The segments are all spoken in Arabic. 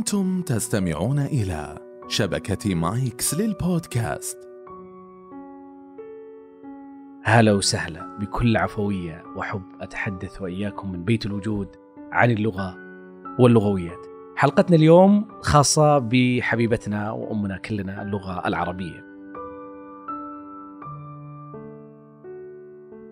أنتم تستمعون إلى شبكة مايكس للبودكاست. هلا وسهلا بكل عفوية وحب أتحدث وإياكم من بيت الوجود عن اللغة واللغويات. حلقتنا اليوم خاصة بحبيبتنا وأمنا كلنا اللغة العربية.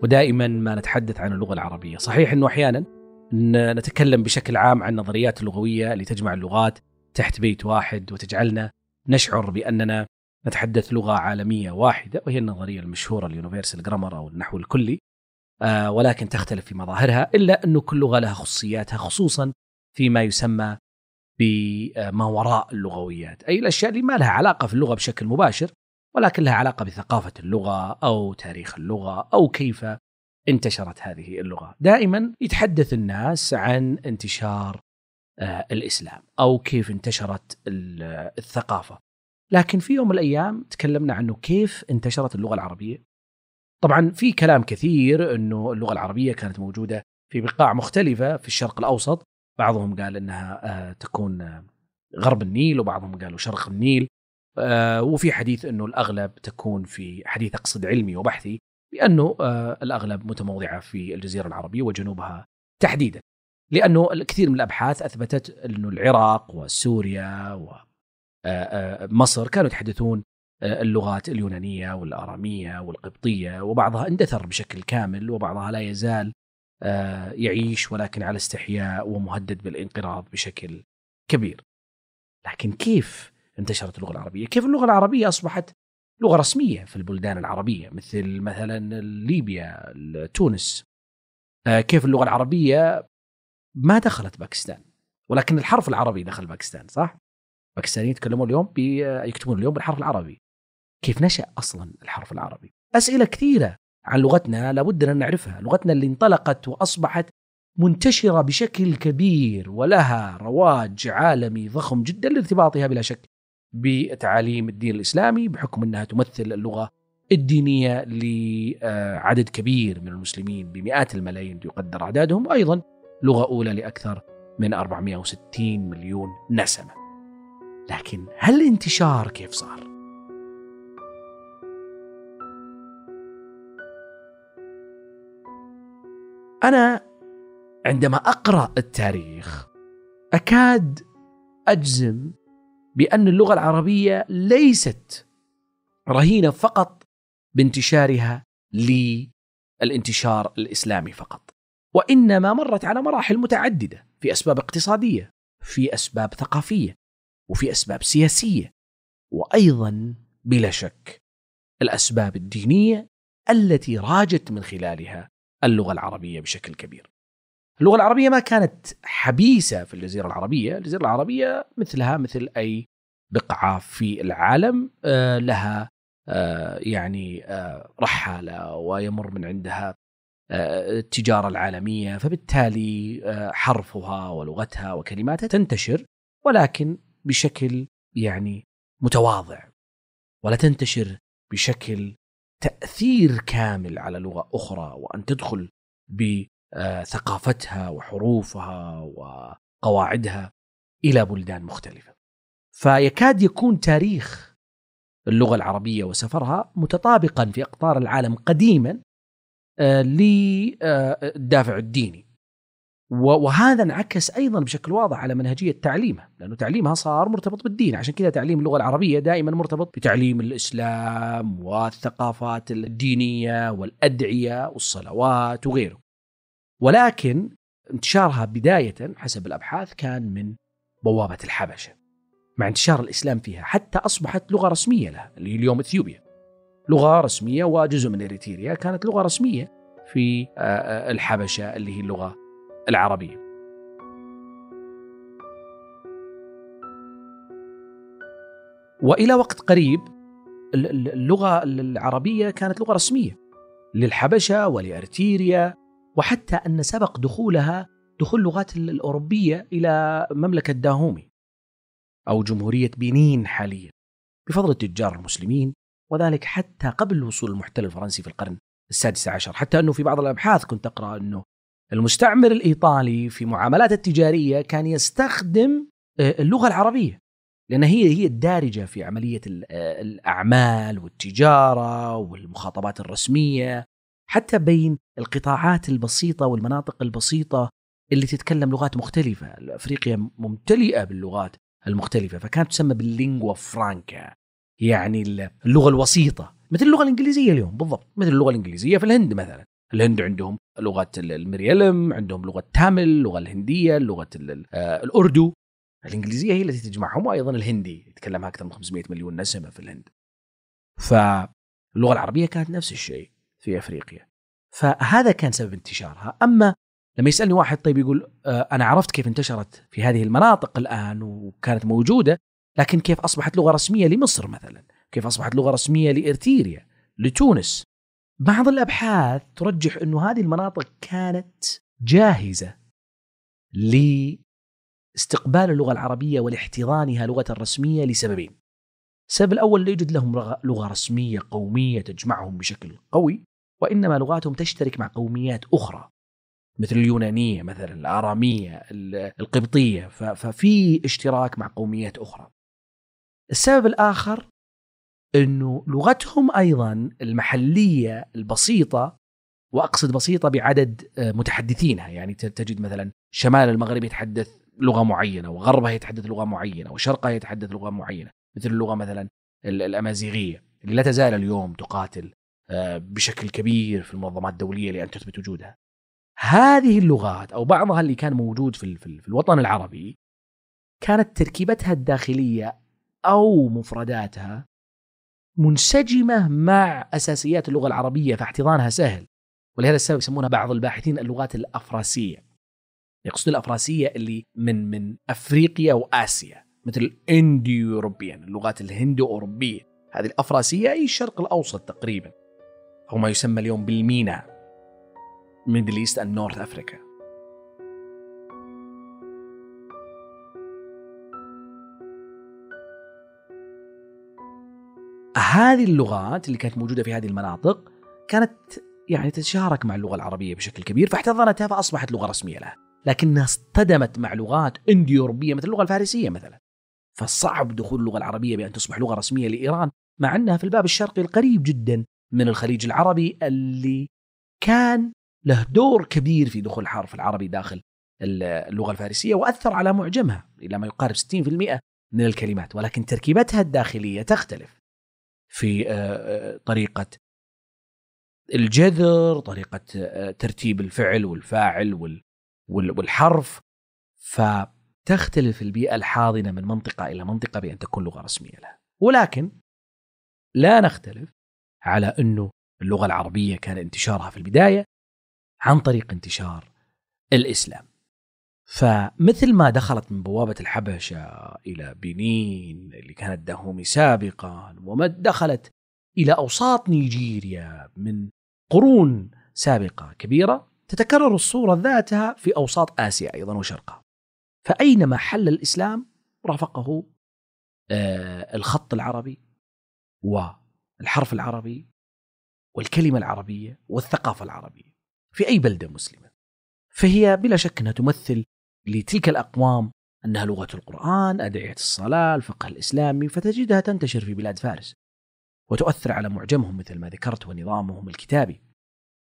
ودائما ما نتحدث عن اللغة العربية. صحيح أنه أحيانا نتكلم بشكل عام عن النظريات اللغوية اللي تجمع اللغات تحت بيت واحد وتجعلنا نشعر بأننا نتحدث لغة عالمية واحدة وهي النظرية المشهورة اليونيفرسال جرامر أو النحو الكلي. آه ولكن تختلف في مظاهرها إلا أنه كل لغة لها خصوصياتها خصوصا فيما يسمى بما وراء اللغويات. أي الأشياء اللي ما لها علاقة في اللغة بشكل مباشر ولكن لها علاقة بثقافة اللغة أو تاريخ اللغة أو كيف انتشرت هذه اللغة. دائما يتحدث الناس عن انتشار آه، الإسلام أو كيف انتشرت الثقافة. لكن في يوم من الأيام تكلمنا عنه كيف انتشرت اللغة العربية. طبعا في كلام كثير أنه اللغة العربية كانت موجودة في بقاع مختلفة في الشرق الأوسط. بعضهم قال أنها آه، تكون آه، غرب النيل وبعضهم قالوا شرق النيل. وفي حديث أنه الأغلب تكون في حديث أقصد علمي وبحثي. بأنه الأغلب متموضعة في الجزيرة العربية وجنوبها تحديدا لأنه الكثير من الأبحاث أثبتت أنه العراق وسوريا ومصر كانوا يتحدثون اللغات اليونانية والآرامية والقبطية وبعضها اندثر بشكل كامل وبعضها لا يزال يعيش ولكن على استحياء ومهدد بالانقراض بشكل كبير لكن كيف انتشرت اللغة العربية؟ كيف اللغة العربية أصبحت لغة رسمية في البلدان العربية مثل مثلا ليبيا تونس. كيف اللغة العربية؟ ما دخلت باكستان ولكن الحرف العربي دخل باكستان صح؟ باكستانيين يتكلمون اليوم يكتبون اليوم بالحرف العربي. كيف نشأ أصلا الحرف العربي؟ أسئلة كثيرة عن لغتنا لابد أن نعرفها. لغتنا اللي انطلقت وأصبحت منتشرة بشكل كبير ولها رواج عالمي ضخم جدا لارتباطها بلا شك. بتعاليم الدين الإسلامي بحكم أنها تمثل اللغة الدينية لعدد كبير من المسلمين بمئات الملايين يقدر أعدادهم وأيضا لغة أولى لأكثر من 460 مليون نسمة لكن هل الانتشار كيف صار؟ أنا عندما أقرأ التاريخ أكاد أجزم بأن اللغة العربية ليست رهينة فقط بانتشارها للانتشار الإسلامي فقط وإنما مرت على مراحل متعددة في أسباب اقتصادية في أسباب ثقافية وفي أسباب سياسية وأيضا بلا شك الأسباب الدينية التي راجت من خلالها اللغة العربية بشكل كبير. اللغة العربية ما كانت حبيسة في الجزيرة العربية، الجزيرة العربية مثلها مثل أي بقعة في العالم آه، لها آه، يعني آه، رحالة ويمر من عندها التجارة العالمية فبالتالي حرفها ولغتها وكلماتها تنتشر ولكن بشكل يعني متواضع ولا تنتشر بشكل تأثير كامل على لغة أخرى وأن تدخل بثقافتها وحروفها وقواعدها إلى بلدان مختلفة. فيكاد يكون تاريخ اللغة العربية وسفرها متطابقا في أقطار العالم قديما آه، للدافع الديني. وهذا انعكس أيضا بشكل واضح على منهجية تعليمها لأنه تعليمها صار مرتبط بالدين. عشان كذا تعليم اللغة العربية دائما مرتبط بتعليم الإسلام والثقافات الدينية والأدعية والصلوات وغيره. ولكن انتشارها بداية حسب الأبحاث كان من بوابة الحبشة مع انتشار الإسلام فيها حتى أصبحت لغة رسمية لها اللي هي اليوم إثيوبيا لغة رسمية وجزء من إريتريا كانت لغة رسمية في آه، آه، الحبشة اللي هي اللغة العربية. وإلى وقت قريب اللغة العربية كانت لغة رسمية للحبشة ولارتيريا وحتى أن سبق دخولها دخول اللغات الأوروبية إلى مملكة داهومي أو جمهورية بنين حاليا بفضل التجار المسلمين وذلك حتى قبل وصول المحتل الفرنسي في القرن السادس عشر. حتى أنه في بعض الأبحاث كنت أقرأ أنه المستعمر الإيطالي في معاملاته التجارية كان يستخدم آه، اللغة العربية لأن هي هي الدارجة في عملية آه، الأعمال والتجارة والمخاطبات الرسمية. حتى بين القطاعات البسيطة والمناطق البسيطة اللي تتكلم لغات مختلفة، أفريقيا ممتلئة باللغات المختلفة فكانت تسمى باللينغوا فرانكا يعني اللغة الوسيطة مثل اللغة الإنجليزية اليوم بالضبط مثل اللغة الإنجليزية في الهند مثلا. الهند عندهم لغة المريلم عندهم لغة تامل اللغة الهندية لغة آه، الأردو. الإنجليزية هي التي تجمعهم وأيضا الهندي يتكلمها أكثر من 500 مليون نسمة في الهند. فاللغة العربية كانت نفس الشيء. في أفريقيا. فهذا كان سبب انتشارها. أما لما يسألني واحد طيب يقول آه، أنا عرفت كيف انتشرت في هذه المناطق الآن وكانت موجودة لكن كيف أصبحت لغة رسمية لمصر مثلا؟ كيف أصبحت لغة رسمية لارتيريا لتونس؟ بعض الأبحاث ترجح إنه هذه المناطق كانت جاهزة لاستقبال اللغة العربية ولاحتضانها لغة رسمية لسببين. السبب الأول لا يوجد لهم لغه رسمية قومية تجمعهم بشكل قوي وإنما لغاتهم تشترك مع قوميات أخرى مثل اليونانية مثلا الأرامية القبطية ففي اشتراك قوميات قوميات أخرى. السبب الآخر إنه لغتهم أيضا المحلية البسيطة وأقصد بسيطة بعدد آه، متحدثينها يعني تجد مثلا شمال المغرب يتحدث لغة معينة وغربها يتحدث لغة معينة وشرقها يتحدث لغة معينة مثل اللغة مثلا الأمازيغية اللي لا تزال اليوم تقاتل آه، بشكل كبير في المنظمات الدولية لأن تثبت وجودها. هذه اللغات أو بعضها اللي كان موجود في في الوطن العربي كانت تركيبتها الداخلية أو مفرداتها منسجمة مع أساسيات اللغة العربية فاحتضانها سهل. ولهذا السبب يسمونها بعض الباحثين اللغات الأفراسية. يقصد الأفراسية اللي من من أفريقيا وآسيا. مثل ال Indo-European اللغات الهندو اوروبيه هذه الأفراسية أي الشرق الأوسط تقريبا أو ما يسمى اليوم بال MENA Middle East and North Africa هذه اللغات اللي كانت موجودة في هذه المناطق كانت يعني تتشارك مع اللغة العربية بشكل كبير فاحتضنتها فأصبحت لغة رسمية لها. لكنها اصطدمت مع لغات انديو اوروبيه مثل اللغة الفارسية مثلا. فصعب دخول اللغة العربية بأن تصبح لغة رسمية لإيران مع أنها في الباب الشرقي القريب جدا من الخليج العربي اللي كان له دور كبير في دخول الحرف العربي داخل اللغة الفارسية وأثر على معجمها إلى ما يقارب 60% من الكلمات ولكن تركيبتها الداخلية تختلف في آه، آه، طريقة الجذر طريقة آه، ترتيب الفعل والفاعل والحرف. فتختلف البيئة الحاضنة من منطقة إلى منطقة بأن تكون لغة رسمية لها. ولكن لا نختلف على أنه اللغة العربية كان انتشارها في البداية عن طريق انتشار الإسلام. فمثل ما دخلت من بوابة الحبشة إلى بنين اللي كانت دهومي سابقا وما دخلت إلى أوساط نيجيريا من قرون سابقة كبيرة تتكرر الصورة ذاتها في أوساط آسيا أيضا وشرقها. فأينما حل الإسلام رافقه آه، الخط العربي والحرف العربي والكلمة العربية والثقافة العربية في أي بلدة مسلمة. فهي بلا شك أنها تمثل لتلك الأقوام أنها لغة القرآن أدعية الصلاة الفقه الإسلامي فتجدها تنتشر في بلاد فارس وتؤثر على معجمهم مثل ما ذكرت ونظامهم الكتابي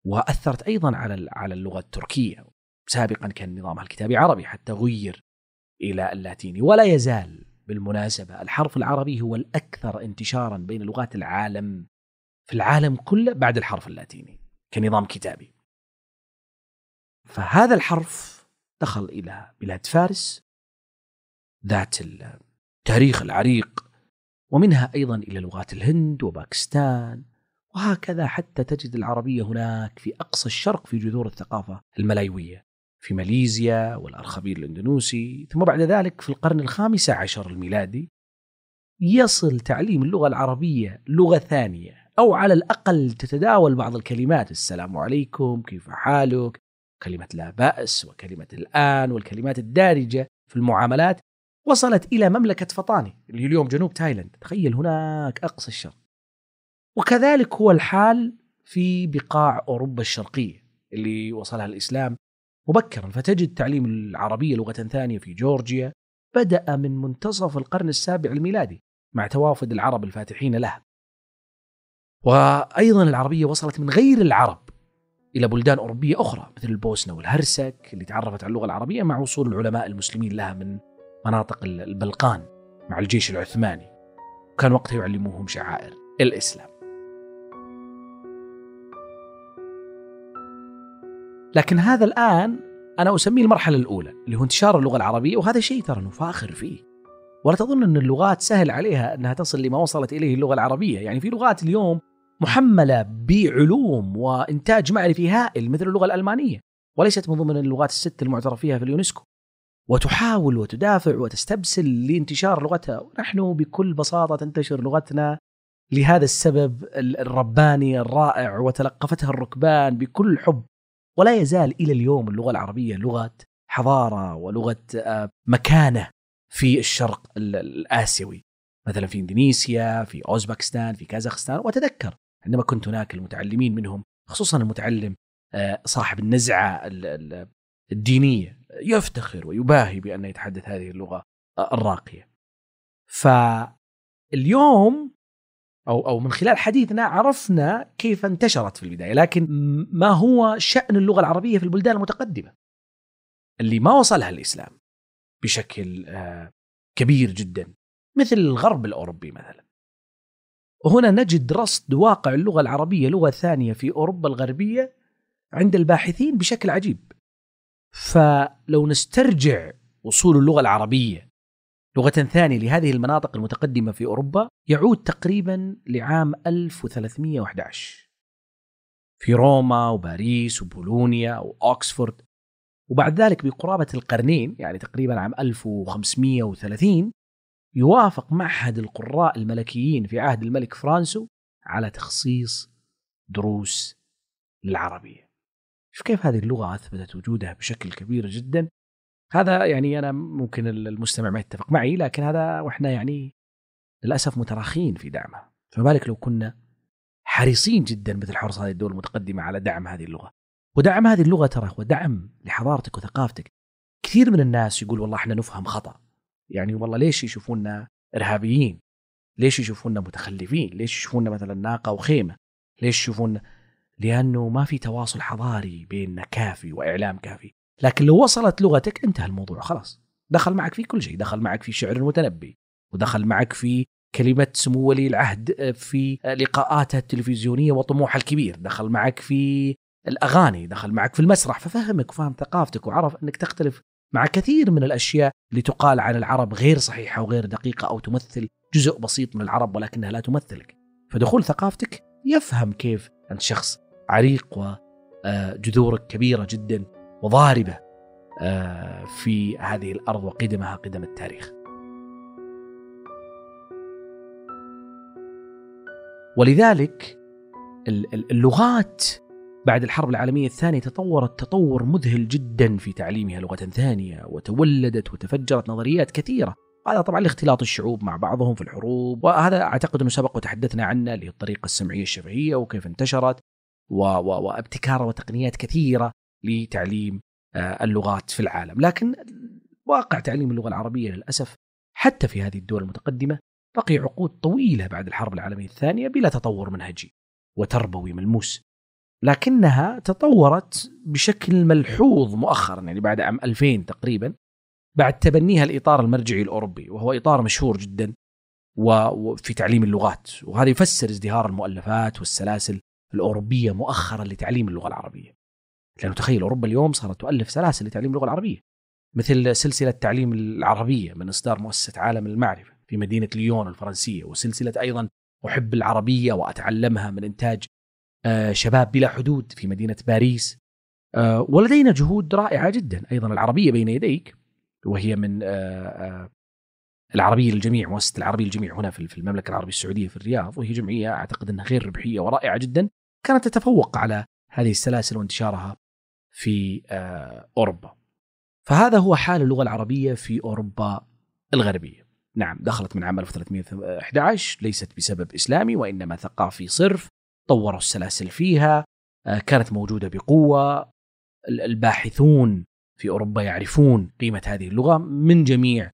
وأثرت أيضا على على اللغة التركية. سابقا كان نظامها الكتابي عربي حتى غير إلى اللاتيني ولا يزال بالمناسبة الحرف العربي هو الأكثر انتشارا بين لغات العالم في العالم كله بعد الحرف اللاتيني كنظام كتابي. فهذا الحرف دخل إلى بلاد فارس ذات التاريخ العريق ومنها أيضا إلى لغات الهند وباكستان وهكذا حتى تجد العربية هناك في أقصى الشرق في جذور الثقافة الملايوية. في ماليزيا والأرخبيل الإندونوسي ثم بعد ذلك في القرن الخامس عشر الميلادي يصل تعليم اللغة العربية لغة ثانية أو على الأقل تتداول بعض الكلمات السلام عليكم كيف حالك؟ كلمة لا بأس وكلمة الآن والكلمات الدارجة في المعاملات. وصلت إلى مملكة فطاني اللي اليوم جنوب تايلاند. تخيل هناك أقصى الشرق. وكذلك هو الحال في بقاع أوروبا الشرقية اللي وصلها الإسلام مبكرا. فتجد تعليم العربية لغة ثانية في جورجيا بدأ من منتصف القرن السابع الميلادي مع توافد العرب الفاتحين لها. وأيضا العربية وصلت من غير العرب إلى بلدان أوروبية أخرى مثل البوسنة والهرسك اللي تعرفت على اللغة العربية مع وصول العلماء المسلمين لها من مناطق البلقان مع الجيش العثماني. وكان وقتها يعلموهم شعائر الإسلام. لكن هذا الآن أنا أسميه المرحلة الأولى اللي هو انتشار اللغة العربية وهذا شيء ترى نفاخر فيه. ولا تظن أن اللغات سهل عليها أنها تصل لما وصلت إليه اللغة العربية. يعني في لغات اليوم محملة بعلوم وإنتاج معرفي هائل مثل اللغة الألمانية وليست من ضمن اللغات الست المعترف فيها في اليونسكو. وتحاول وتدافع وتستبسل لانتشار لغتها. ونحن بكل بساطة تنتشر لغتنا لهذا السبب الرباني الرائع وتلقفتها الركبان بكل حب. ولا يزال إلى اليوم اللغة العربية لغة حضارة ولغة آه، مكانة في الشرق الآسيوي مثلا في إندونيسيا في أوزبكستان في كازاخستان وأتذكر عندما كنت هناك المتعلمين منهم خصوصا المتعلم آه، صاحب النزعة الدينية يفتخر ويباهي بأن يتحدث هذه اللغة آه، الراقية. فاليوم أو أو من خلال حديثنا عرفنا كيف انتشرت في البداية، لكن ما هو شأن اللغة العربية في البلدان المتقدمة؟ اللي ما وصلها الإسلام بشكل آه، كبير جدا مثل الغرب الأوروبي مثلا. وهنا نجد رصد واقع اللغة العربية لغة ثانية في أوروبا الغربية عند الباحثين بشكل عجيب. فلو نسترجع وصول اللغة العربية لغة ثانية لهذه المناطق المتقدمة في أوروبا يعود تقريبا لعام 1311 في روما وباريس وبولونيا وأوكسفورد وبعد ذلك بقرابة القرنين يعني تقريبا عام 1530 يوافق معهد القراء الملكيين في عهد الملك فرانسو على تخصيص دروس للعربية. شوف كيف هذه اللغة أثبتت وجودها بشكل كبير جدا. هذا يعني أنا ممكن المستمع ما يتفق معي لكن هذا وإحنا يعني للأسف متراخين في دعمها فما بالك لو كنا حريصين جدا مثل حرص هذه الدول المتقدمة على دعم هذه اللغة. ودعم هذه اللغة ترى هو دعم لحضارتك وثقافتك. كثير من الناس يقول والله إحنا نفهم خطأ. يعني والله ليش يشوفونا إرهابيين؟ ليش يشوفونا متخلفين؟ ليش يشوفونا مثلا ناقة وخيمة؟ ليش يشوفونا؟ لأنه ما في تواصل حضاري بيننا كافي وإعلام كافي. لكن لو وصلت لغتك انتهى الموضوع خلاص. دخل معك في كل شيء دخل معك في شعر المتنبي ودخل معك في كلمة سمو ولي العهد في لقاءاته التلفزيونية وطموحه الكبير دخل معك في الأغاني دخل معك في المسرح ففهمك وفهم ثقافتك وعرف أنك تختلف مع كثير من الأشياء اللي تقال عن العرب غير صحيحة وغير دقيقة أو تمثل جزء بسيط من العرب ولكنها لا تمثلك. فدخول ثقافتك يفهم كيف أنت شخص عريق وجذورك كبيرة جدا. وضاربة آه، في هذه الأرض وقدمها قدم التاريخ. ولذلك اللغات بعد الحرب العالمية الثانية تطورت تطور مذهل جدا في تعليمها لغة ثانية وتولدت وتفجرت نظريات كثيرة هذا طبعا لاختلاط الشعوب مع بعضهم في الحروب وهذا أعتقد إنه سبق وتحدثنا عنه اللي هي الطريقة السمعية الشفهية وكيف انتشرت وابتكار وتقنيات كثيرة لتعليم آه، اللغات في العالم. لكن واقع تعليم اللغة العربية للأسف حتى في هذه الدول المتقدمة بقي عقود طويلة بعد الحرب العالمية الثانية بلا تطور منهجي وتربوي ملموس. لكنها تطورت بشكل ملحوظ مؤخرا يعني بعد عام 2000 تقريبا بعد تبنيها الإطار المرجعي الأوروبي وهو إطار مشهور جدا وفي تعليم اللغات. وهذا يفسر ازدهار المؤلفات والسلاسل الأوروبية مؤخرا لتعليم اللغة العربية. لأنه تخيل أوروبا اليوم صارت تؤلف سلاسل لتعليم اللغة العربية. مثل سلسلة تعليم العربية من إصدار مؤسسة عالم المعرفة في مدينة ليون الفرنسية وسلسلة أيضا أحب العربية وأتعلمها من إنتاج آه، شباب بلا حدود في مدينة باريس. آه، ولدينا جهود رائعة جدا أيضا العربية بين يديك وهي من آه، العربية للجميع مؤسسة العربية للجميع هنا في المملكة العربية السعودية في الرياض وهي جمعية أعتقد أنها غير ربحية ورائعة جدا. كانت تتفوق على هذه السلاسل وانتشارها في آه، أوروبا. فهذا هو حال اللغة العربية في أوروبا الغربية. نعم دخلت من عام 1311 ليست بسبب إسلامي وإنما ثقافي صرف، طوروا السلاسل فيها، آه، كانت موجودة بقوة، الباحثون في أوروبا يعرفون قيمة هذه اللغة من جميع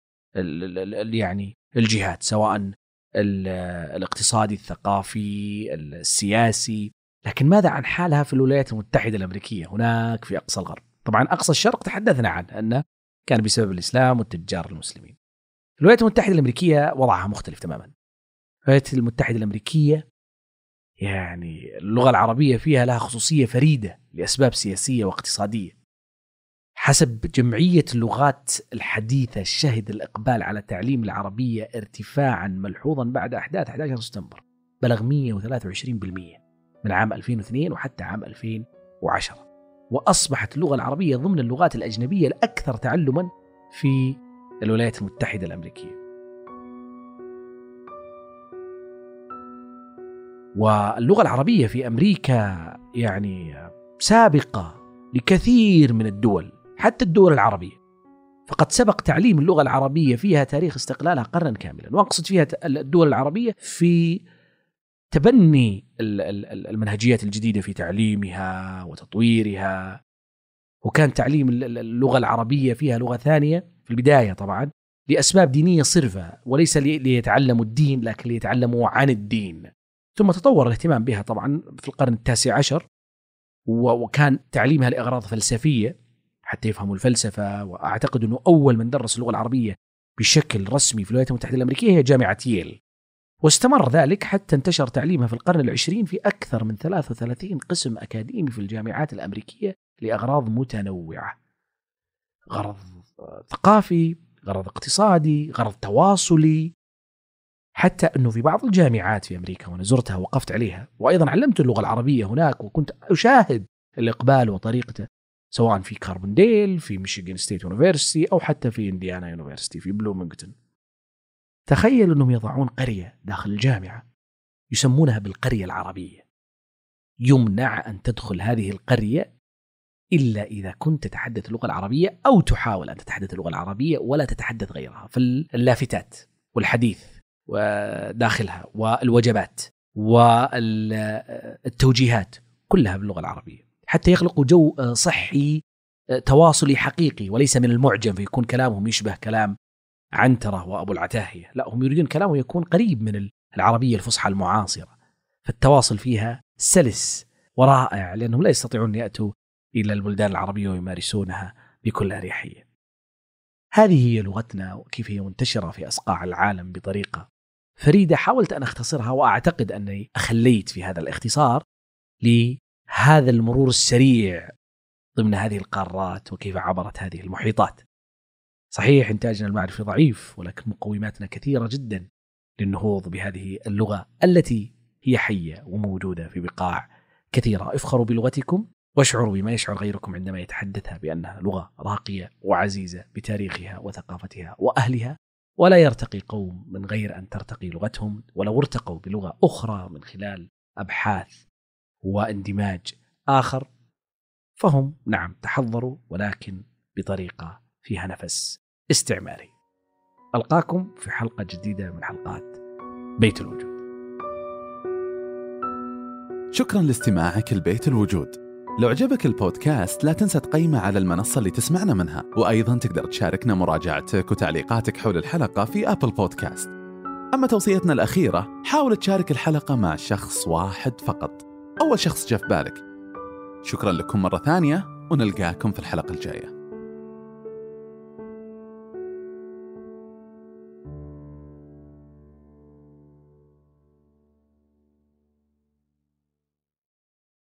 يعني الجهات سواء الاقتصادي الثقافي السياسي لكن ماذا عن حالها في الولايات المتحدة الأمريكية؟ هناك في أقصى الغرب. طبعا أقصى الشرق تحدثنا عنه أنه كان بسبب الإسلام والتجار المسلمين. الولايات المتحدة الأمريكية وضعها مختلف تماما. الولايات المتحدة الأمريكية يعني اللغة العربية فيها لها خصوصية فريدة لأسباب سياسية واقتصادية. حسب جمعية اللغات الحديثة شهد الإقبال على تعليم العربية ارتفاعا ملحوظا بعد أحداث 11 سبتمبر بلغ 123% من عام 2002 وحتى عام 2010 وأصبحت اللغة العربية ضمن اللغات الأجنبية الأكثر تعلما في الولايات المتحدة الأمريكية. واللغة العربية في أمريكا يعني سابقة لكثير من الدول حتى الدول العربية. فقد سبق تعليم اللغة العربية فيها تاريخ استقلالها قرنا كاملا وأقصد فيها الدول العربية في تبني المنهجيات الجديدة في تعليمها وتطويرها. وكان تعليم اللغة العربية فيها لغة ثانية في البداية طبعا لأسباب دينية صرفة وليس ليتعلموا الدين لكن ليتعلموا عن الدين. ثم تطور الاهتمام بها طبعا في القرن التاسع عشر وكان تعليمها لأغراض فلسفية حتى يفهموا الفلسفة. وأعتقد أنه أول من درس اللغة العربية بشكل رسمي في الولايات المتحدة الأمريكية هي جامعة ييل. واستمر ذلك حتى انتشر تعليمها في القرن العشرين في أكثر من 33 قسم أكاديمي في الجامعات الأمريكية لأغراض متنوعة. غرض ثقافي غرض اقتصادي غرض تواصلي. حتى أنه في بعض الجامعات في أمريكا وأنا زرتها وقفت عليها وأيضا علمت اللغة العربية هناك وكنت أشاهد الإقبال وطريقته سواء في كاربونديل في Michigan State University أو حتى في Indiana University في بلومنغتون تخيل أنهم يضعون قرية داخل الجامعة يسمونها بالقرية العربية. يمنع أن تدخل هذه القرية إلا إذا كنت تتحدث اللغة العربية أو تحاول أن تتحدث اللغة العربية ولا تتحدث غيرها في اللافتات والحديث وداخلها والوجبات والتوجيهات كلها باللغة العربية. حتى يخلقوا جو صحي تواصلي حقيقي وليس من المعجم فيكون كلامهم يشبه كلام عنترة وأبو العتاهية. لا هم يريدون كلامه يكون قريب من العربية الفصحى المعاصرة. فالتواصل فيها سلس ورائع لأنهم لا يستطيعون أن يأتوا إلى البلدان العربية ويمارسونها بكل أريحية. هذه هي لغتنا وكيف هي منتشرة في أصقاع العالم بطريقة فريدة. حاولت أن أختصرها وأعتقد أني أخليت في هذا الاختصار لهذا المرور السريع ضمن هذه القارات وكيف عبرت هذه المحيطات. صحيح إنتاجنا المعرفي ضعيف ولكن مقوماتنا كثيرة جدا للنهوض بهذه اللغة التي هي حية وموجودة في بقاع كثيرة. افخروا بلغتكم واشعروا بما يشعر غيركم عندما يتحدثها بأنها لغة راقية وعزيزة بتاريخها وثقافتها وأهلها ولا يرتقي قوم من غير أن ترتقي لغتهم ولو ارتقوا بلغة أخرى من خلال أبحاث واندماج آخر فهم نعم تحضروا ولكن بطريقة فيها نفس استعماري. ألقاكم في حلقة جديدة من حلقات بيت الوجود. شكرا لاستماعك لبيت الوجود. لو عجبك البودكاست لا تنسى تقيمه على المنصة اللي تسمعنا منها. وأيضا تقدر تشاركنا مراجعتك وتعليقاتك حول الحلقة في أبل بودكاست أما توصيتنا الأخيرة حاول تشارك الحلقة مع شخص واحد فقط. أول شخص جاء في بالك. شكرا لكم مرة ثانية ونلقاكم في الحلقة الجاية.